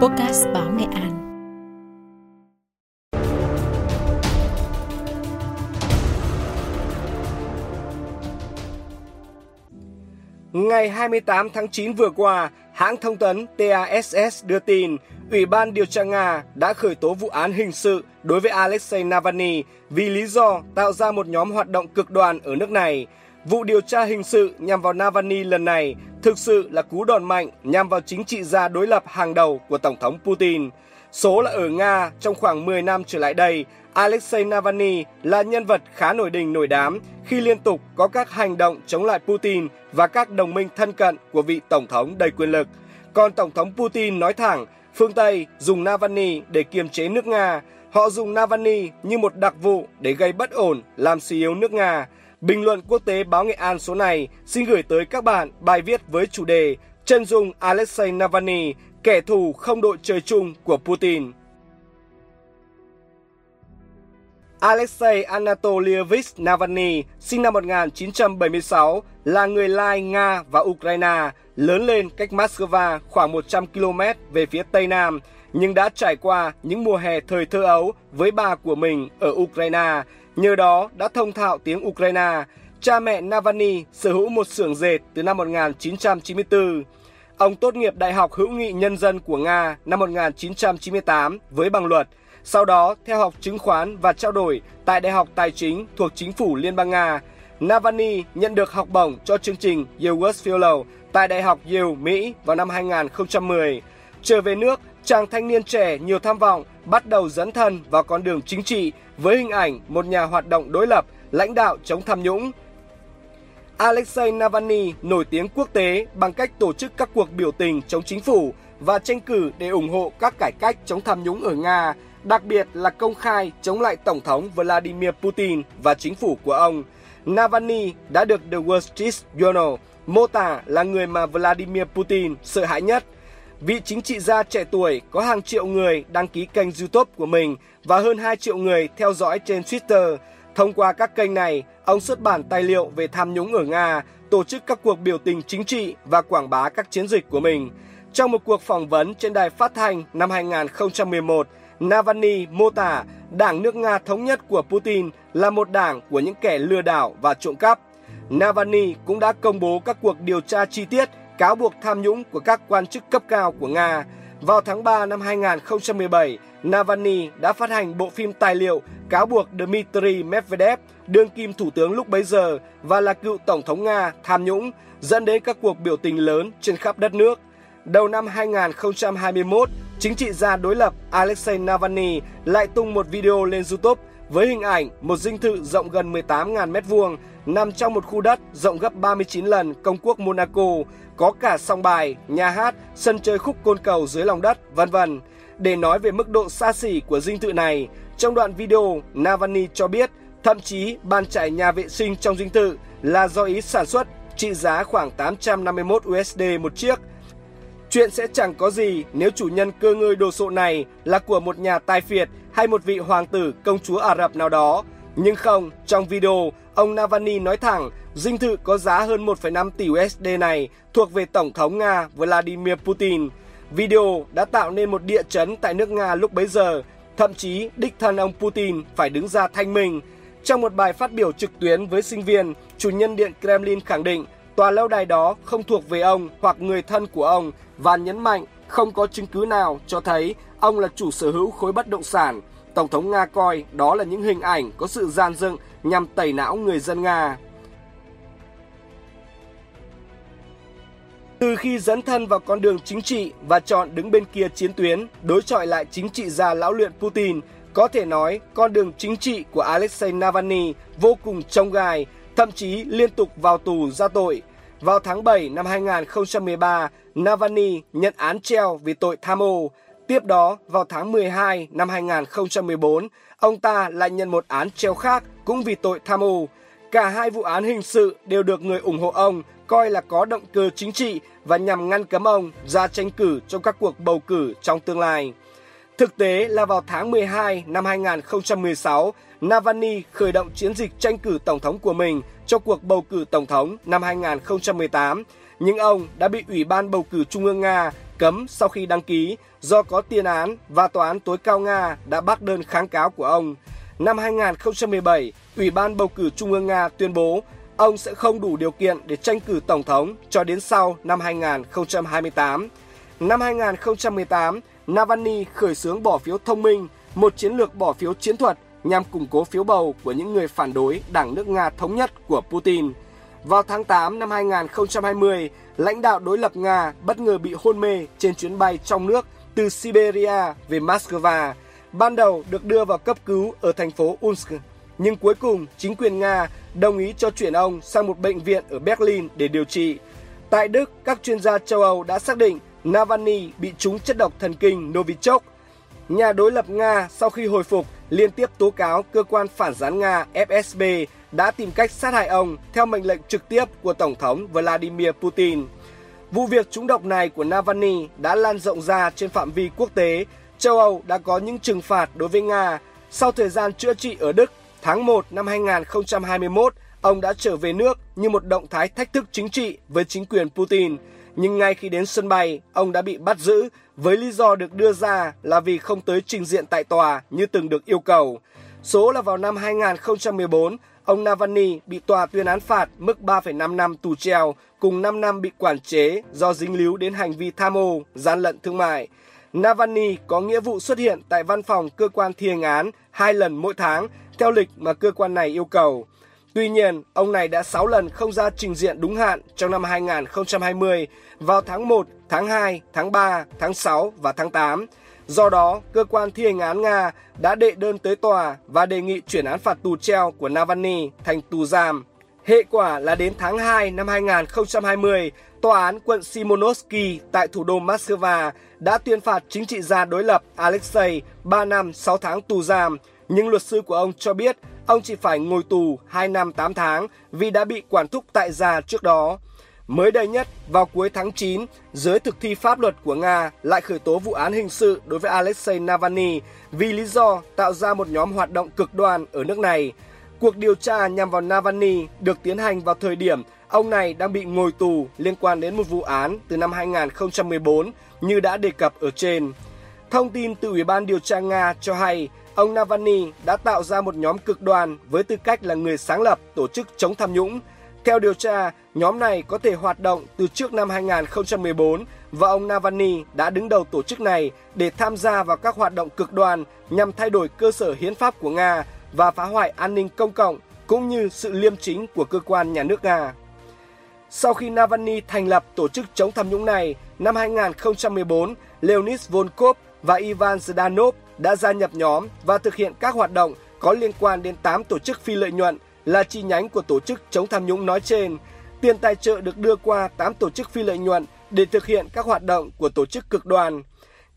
Podcast Báo Nghệ An. Ngày 28 tháng 9 vừa qua, hãng thông tấn TASS đưa tin Ủy ban điều tra Nga đã khởi tố vụ án hình sự đối với Alexei Navalny vì lý do tạo ra một nhóm hoạt động cực đoan ở nước này. Vụ điều tra hình sự nhằm vào Navalny lần này thực sự là cú đòn mạnh nhằm vào chính trị gia đối lập hàng đầu của Tổng thống Putin. Số là ở Nga trong khoảng 10 năm trở lại đây, Alexei Navalny là nhân vật khá nổi đình nổi đám khi liên tục có các hành động chống lại Putin và các đồng minh thân cận của vị Tổng thống đầy quyền lực. Còn Tổng thống Putin nói thẳng, phương Tây dùng Navalny để kiềm chế nước Nga. Họ dùng Navalny như một đặc vụ để gây bất ổn, làm suy yếu nước Nga. Bình luận quốc tế báo Nghệ An số này xin gửi tới các bạn bài viết với chủ đề Chân dung Alexei Navalny, kẻ thù không đội trời chung của Putin. Alexei Anatolievich Navalny, sinh năm 1976, là người Lai, Nga và Ukraine, lớn lên cách Moscow khoảng 100 km về phía Tây Nam, nhưng đã trải qua những mùa hè thời thơ ấu với bà của mình ở Ukraine, nhờ đó đã thông thạo tiếng Ukraine. Cha mẹ Navalny sở hữu một xưởng dệt từ năm 1994. Ông tốt nghiệp Đại học Hữu nghị Nhân dân của Nga năm 1998 với bằng luật, sau đó theo học chứng khoán và trao đổi tại Đại học Tài chính thuộc chính phủ Liên bang Nga. Navalny nhận được học bổng cho chương trình Yogurt Fellow tại Đại học Yale, Mỹ vào năm 2010. Trở về nước, chàng thanh niên trẻ nhiều tham vọng bắt đầu dấn thân vào con đường chính trị với hình ảnh một nhà hoạt động đối lập, lãnh đạo chống tham nhũng. Alexei Navalny nổi tiếng quốc tế bằng cách tổ chức các cuộc biểu tình chống chính phủ và tranh cử để ủng hộ các cải cách chống tham nhũng ở Nga, đặc biệt là công khai chống lại Tổng thống Vladimir Putin và chính phủ của ông. Navalny đã được The Wall Street Journal mô tả là người mà Vladimir Putin sợ hãi nhất. Vị chính trị gia trẻ tuổi có hàng triệu người đăng ký kênh YouTube của mình và hơn 2 triệu người theo dõi trên Twitter. Thông qua các kênh này, ông xuất bản tài liệu về tham nhũng ở Nga, tổ chức các cuộc biểu tình chính trị và quảng bá các chiến dịch của mình. Trong một cuộc phỏng vấn trên đài phát thanh năm 2011, Navalny mô tả Đảng nước Nga thống nhất của Putin là một đảng của những kẻ lừa đảo và trộm cắp. Navalny cũng đã công bố các cuộc điều tra chi tiết cáo buộc tham nhũng của các quan chức cấp cao của Nga. Vào tháng 3 năm 2017, Navalny đã phát hành bộ phim tài liệu cáo buộc Dmitry Medvedev, đương kim thủ tướng lúc bấy giờ và là cựu tổng thống Nga tham nhũng, dẫn đến các cuộc biểu tình lớn trên khắp đất nước. Đầu năm 2021, chính trị gia đối lập Alexei Navalny lại tung một video lên YouTube với hình ảnh một dinh thự rộng gần 18.000 m2 nằm trong một khu đất rộng gấp 39 lần công quốc Monaco, có cả song bài, nhà hát, sân chơi khúc côn cầu dưới lòng đất, vân vân. Để nói về mức độ xa xỉ của dinh thự này, trong đoạn video, Navalny cho biết thậm chí bàn trải nhà vệ sinh trong dinh thự là do ý sản xuất trị giá khoảng 851 USD một chiếc. Chuyện sẽ chẳng có gì nếu chủ nhân cơ ngơi đồ sộ này là của một nhà tài phiệt hay một vị hoàng tử công chúa Ả Rập nào đó. Nhưng không, trong video, ông Navalny nói thẳng dinh thự có giá hơn 1,5 tỷ USD này thuộc về Tổng thống Nga Vladimir Putin. Video đã tạo nên một địa chấn tại nước Nga lúc bấy giờ, thậm chí đích thân ông Putin phải đứng ra thanh minh. Trong một bài phát biểu trực tuyến với sinh viên, chủ nhân điện Kremlin khẳng định tòa lâu đài đó không thuộc về ông hoặc người thân của ông và nhấn mạnh không có chứng cứ nào cho thấy ông là chủ sở hữu khối bất động sản. Tổng thống Nga coi đó là những hình ảnh có sự gian dựng nhằm tẩy não người dân Nga. Từ khi dấn thân vào con đường chính trị và chọn đứng bên kia chiến tuyến, đối chọi lại chính trị gia lão luyện Putin, có thể nói con đường chính trị của Alexei Navalny vô cùng trông gai, thậm chí liên tục vào tù ra tội. Vào tháng 7 năm 2013, Navalny nhận án treo vì tội tham ô. Tiếp đó, vào tháng 12 năm 2014, ông ta lại nhận một án treo khác cũng vì tội tham ô. Cả hai vụ án hình sự đều được người ủng hộ ông coi là có động cơ chính trị và nhằm ngăn cấm ông ra tranh cử trong các cuộc bầu cử trong tương lai. Thực tế là vào tháng 12 năm 2016, Navalny khởi động chiến dịch tranh cử tổng thống của mình cho cuộc bầu cử tổng thống năm 2018, nhưng ông đã bị Ủy ban bầu cử Trung ương Nga cấm sau khi đăng ký do có tiền án và Tòa án tối cao Nga đã bác đơn kháng cáo của ông. Năm 2017, Ủy ban bầu cử Trung ương Nga tuyên bố ông sẽ không đủ điều kiện để tranh cử tổng thống cho đến sau năm 2028. Năm 2018, Navalny khởi xướng bỏ phiếu thông minh, một chiến lược bỏ phiếu chiến thuật nhằm củng cố phiếu bầu của những người phản đối Đảng nước Nga thống nhất của Putin. Vào tháng 8 năm 2020, lãnh đạo đối lập Nga bất ngờ bị hôn mê trên chuyến bay trong nước từ Siberia về Moscow. Ban đầu được đưa vào cấp cứu ở thành phố Unsk, nhưng cuối cùng chính quyền Nga đồng ý cho chuyển ông sang một bệnh viện ở Berlin để điều trị. Tại Đức, các chuyên gia châu Âu đã xác định Navalny bị trúng chất độc thần kinh Novichok. Nhà đối lập Nga sau khi hồi phục liên tiếp tố cáo cơ quan phản gián Nga FSB đã tìm cách sát hại ông theo mệnh lệnh trực tiếp của Tổng thống Vladimir Putin. Vụ việc trúng độc này của Navalny đã lan rộng ra trên phạm vi quốc tế. Châu Âu đã có những trừng phạt đối với Nga. Sau thời gian chữa trị ở Đức, tháng 1 năm 2021, ông đã trở về nước như một động thái thách thức chính trị với chính quyền Putin. Nhưng ngay khi đến sân bay, ông đã bị bắt giữ với lý do được đưa ra là vì không tới trình diện tại tòa như từng được yêu cầu. Số là vào năm 2014, ông Navalny bị tòa tuyên án phạt mức 3,5 năm tù treo cùng 5 năm bị quản chế do dính líu đến hành vi tham ô, gian lận thương mại. Navalny có nghĩa vụ xuất hiện tại văn phòng cơ quan thi hành án hai lần mỗi tháng theo lịch mà cơ quan này yêu cầu. Tuy nhiên, ông này đã 6 lần không ra trình diện đúng hạn trong năm 2020 vào tháng 1, tháng 2, tháng 3, tháng 6 và tháng 8. Do đó, cơ quan thi hành án Nga đã đệ đơn tới tòa và đề nghị chuyển án phạt tù treo của Navalny thành tù giam. Hệ quả là đến tháng 2 năm 2020, Tòa án quận Simonovsky tại thủ đô Moscow đã tuyên phạt chính trị gia đối lập Alexei 3 năm 6 tháng tù giam, nhưng luật sư của ông cho biết ông chỉ phải ngồi tù 2 năm 8 tháng vì đã bị quản thúc tại gia trước đó. Mới đây nhất, vào cuối tháng 9, giới thực thi pháp luật của Nga lại khởi tố vụ án hình sự đối với Alexei Navalny vì lý do tạo ra một nhóm hoạt động cực đoan ở nước này. Cuộc điều tra nhằm vào Navalny được tiến hành vào thời điểm ông này đang bị ngồi tù liên quan đến một vụ án từ năm 2014 như đã đề cập ở trên. Thông tin từ Ủy ban điều tra Nga cho hay ông Navalny đã tạo ra một nhóm cực đoan với tư cách là người sáng lập tổ chức chống tham nhũng. Theo điều tra, nhóm này có thể hoạt động từ trước năm 2014 và ông Navalny đã đứng đầu tổ chức này để tham gia vào các hoạt động cực đoan nhằm thay đổi cơ sở hiến pháp của Nga và phá hoại an ninh công cộng cũng như sự liêm chính của cơ quan nhà nước Nga. Sau khi Navalny thành lập tổ chức chống tham nhũng này, năm 2014, Leonid Volkov và Ivan Zdanov đã gia nhập nhóm và thực hiện các hoạt động có liên quan đến 8 tổ chức phi lợi nhuận là chi nhánh của tổ chức chống tham nhũng nói trên. Tiền tài trợ được đưa qua 8 tổ chức phi lợi nhuận để thực hiện các hoạt động của tổ chức cực đoan.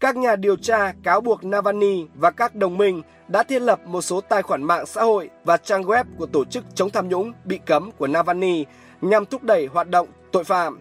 Các nhà điều tra, cáo buộc Navalny và các đồng minh đã thiết lập một số tài khoản mạng xã hội và trang web của tổ chức chống tham nhũng bị cấm của Navalny nhằm thúc đẩy hoạt động tội phạm.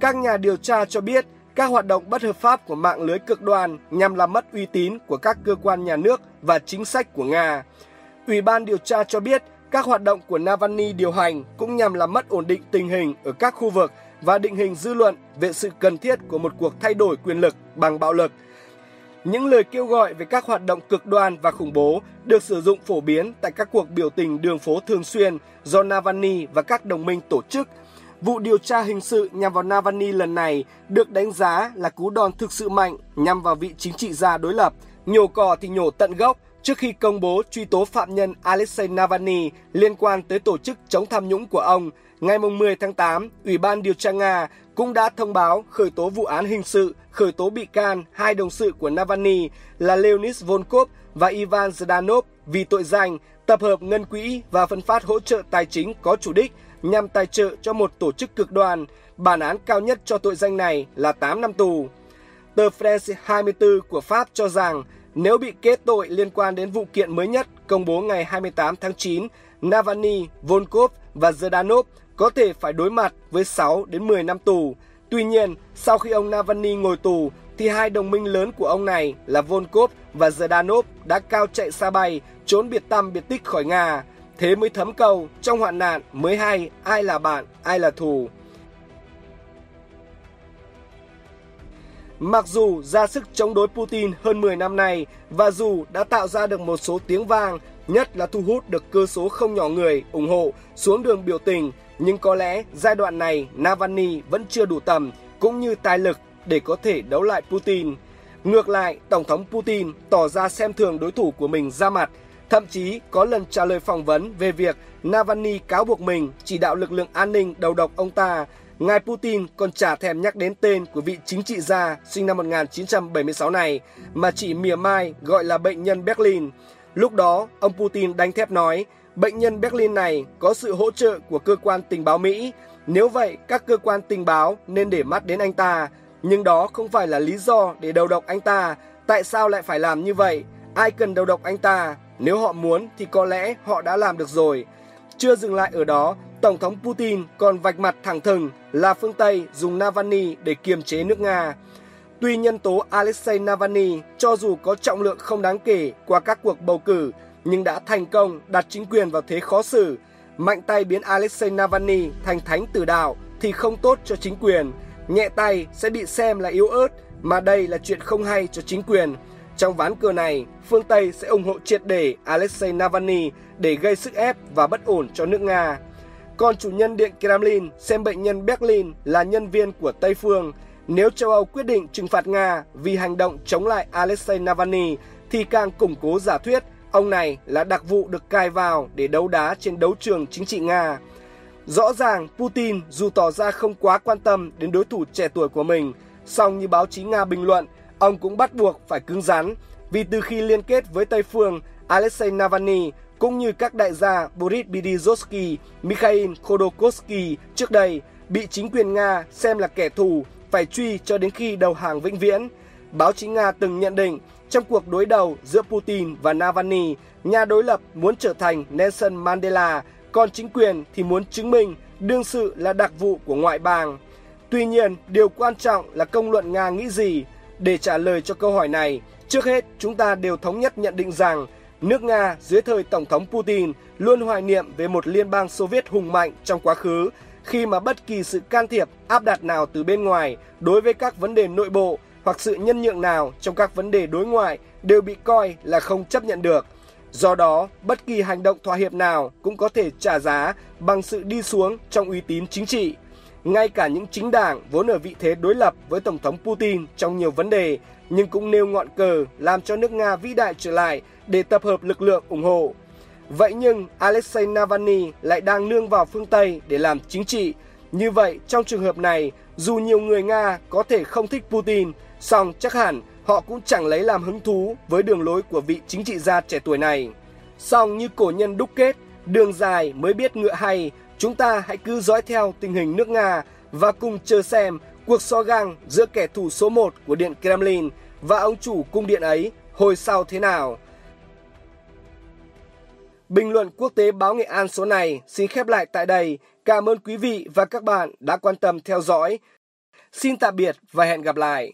Các nhà điều tra cho biết các hoạt động bất hợp pháp của mạng lưới cực đoan nhằm làm mất uy tín của các cơ quan nhà nước và chính sách của Nga. Ủy ban điều tra cho biết các hoạt động của Navalny điều hành cũng nhằm làm mất ổn định tình hình ở các khu vực và định hình dư luận về sự cần thiết của một cuộc thay đổi quyền lực bằng bạo lực. Những lời kêu gọi về các hoạt động cực đoan và khủng bố được sử dụng phổ biến tại các cuộc biểu tình đường phố thường xuyên do Navalny và các đồng minh tổ chức Vụ điều tra hình sự nhằm vào Navalny lần này được đánh giá là cú đòn thực sự mạnh nhằm vào vị chính trị gia đối lập, nhổ cỏ thì nhổ tận gốc trước khi công bố truy tố phạm nhân Alexei Navalny liên quan tới tổ chức chống tham nhũng của ông. Ngày 10 tháng 8, Ủy ban điều tra Nga cũng đã thông báo khởi tố vụ án hình sự, khởi tố bị can hai đồng sự của Navalny là Leonid Volkov và Ivan Zdanov vì tội danh tập hợp ngân quỹ và phân phát hỗ trợ tài chính có chủ đích nhằm tài trợ cho một tổ chức cực đoan. Bản án cao nhất cho tội danh này là 8 năm tù. Tờ France 24 của Pháp cho rằng nếu bị kết tội liên quan đến vụ kiện mới nhất công bố ngày 28 tháng 9, Navalny, Volkov và Zdanov có thể phải đối mặt với 6 đến 10 năm tù. Tuy nhiên, sau khi ông Navalny ngồi tù, thì hai đồng minh lớn của ông này là Volkov và Zdanov đã cao chạy xa bay, trốn biệt tâm biệt tích khỏi Nga. Thế mới thấm câu, trong hoạn nạn mới hay ai là bạn, ai là thù. Mặc dù ra sức chống đối Putin hơn 10 năm nay và dù đã tạo ra được một số tiếng vang, nhất là thu hút được cơ số không nhỏ người ủng hộ xuống đường biểu tình, nhưng có lẽ giai đoạn này Navalny vẫn chưa đủ tầm cũng như tài lực để có thể đấu lại Putin. Ngược lại, Tổng thống Putin tỏ ra xem thường đối thủ của mình ra mặt, thậm chí có lần trả lời phỏng vấn về việc Navalny cáo buộc mình chỉ đạo lực lượng an ninh đầu độc ông ta Ngài Putin còn chả thèm nhắc đến tên của vị chính trị gia sinh năm 1976 này mà chỉ mỉa mai gọi là bệnh nhân Berlin. Lúc đó, ông Putin đánh thép nói bệnh nhân Berlin này có sự hỗ trợ của cơ quan tình báo Mỹ. Nếu vậy, các cơ quan tình báo nên để mắt đến anh ta. Nhưng đó không phải là lý do để đầu độc anh ta. Tại sao lại phải làm như vậy? Ai cần đầu độc anh ta? Nếu họ muốn thì có lẽ họ đã làm được rồi. Chưa dừng lại ở đó, Tổng thống Putin còn vạch mặt thẳng thừng là phương Tây dùng Navalny để kiềm chế nước Nga. Tuy nhân tố Alexei Navalny cho dù có trọng lượng không đáng kể qua các cuộc bầu cử nhưng đã thành công đặt chính quyền vào thế khó xử. Mạnh tay biến Alexei Navalny thành thánh tử đạo thì không tốt cho chính quyền. Nhẹ tay sẽ bị xem là yếu ớt mà đây là chuyện không hay cho chính quyền. Trong ván cờ này, phương Tây sẽ ủng hộ triệt để Alexei Navalny để gây sức ép và bất ổn cho nước Nga. Còn chủ nhân Điện Kremlin xem bệnh nhân Berlin là nhân viên của Tây phương. Nếu châu Âu quyết định trừng phạt Nga vì hành động chống lại Alexei Navalny thì càng củng cố giả thuyết ông này là đặc vụ được cài vào để đấu đá trên đấu trường chính trị Nga. Rõ ràng Putin dù tỏ ra không quá quan tâm đến đối thủ trẻ tuổi của mình, song như báo chí Nga bình luận, ông cũng bắt buộc phải cứng rắn vì từ khi liên kết với Tây phương, Alexei Navalny cũng như các đại gia Boris Berezovsky, Mikhail Khodorkovsky trước đây bị chính quyền Nga xem là kẻ thù, phải truy cho đến khi đầu hàng vĩnh viễn. Báo chí Nga từng nhận định trong cuộc đối đầu giữa Putin và Navalny, nhà đối lập muốn trở thành Nelson Mandela, còn chính quyền thì muốn chứng minh đương sự là đặc vụ của ngoại bang. Tuy nhiên, điều quan trọng là công luận Nga nghĩ gì. Để trả lời cho câu hỏi này, trước hết chúng ta đều thống nhất nhận định rằng Nước Nga dưới thời Tổng thống Putin luôn hoài niệm về một liên bang Xô Viết hùng mạnh trong quá khứ, khi mà bất kỳ sự can thiệp áp đặt nào từ bên ngoài đối với các vấn đề nội bộ hoặc sự nhân nhượng nào trong các vấn đề đối ngoại đều bị coi là không chấp nhận được. Do đó, bất kỳ hành động thỏa hiệp nào cũng có thể trả giá bằng sự đi xuống trong uy tín chính trị. Ngay cả những chính đảng vốn ở vị thế đối lập với Tổng thống Putin trong nhiều vấn đề nhưng cũng nêu ngọn cờ làm cho nước Nga vĩ đại trở lại để tập hợp lực lượng ủng hộ. Vậy nhưng Alexei Navalny lại đang nương vào phương Tây để làm chính trị. Như vậy, trong trường hợp này, dù nhiều người Nga có thể không thích Putin, song chắc hẳn họ cũng chẳng lấy làm hứng thú với đường lối của vị chính trị gia trẻ tuổi này. Song như cổ nhân đúc kết, đường dài mới biết ngựa hay, chúng ta hãy cứ dõi theo tình hình nước Nga và cùng chờ xem cuộc so găng giữa kẻ thù số 1 của Điện Kremlin và ông chủ cung điện ấy hồi sau thế nào. Bình luận quốc tế báo Nghệ An số này xin khép lại tại đây. Cảm ơn quý vị và các bạn đã quan tâm theo dõi. Xin tạm biệt và hẹn gặp lại.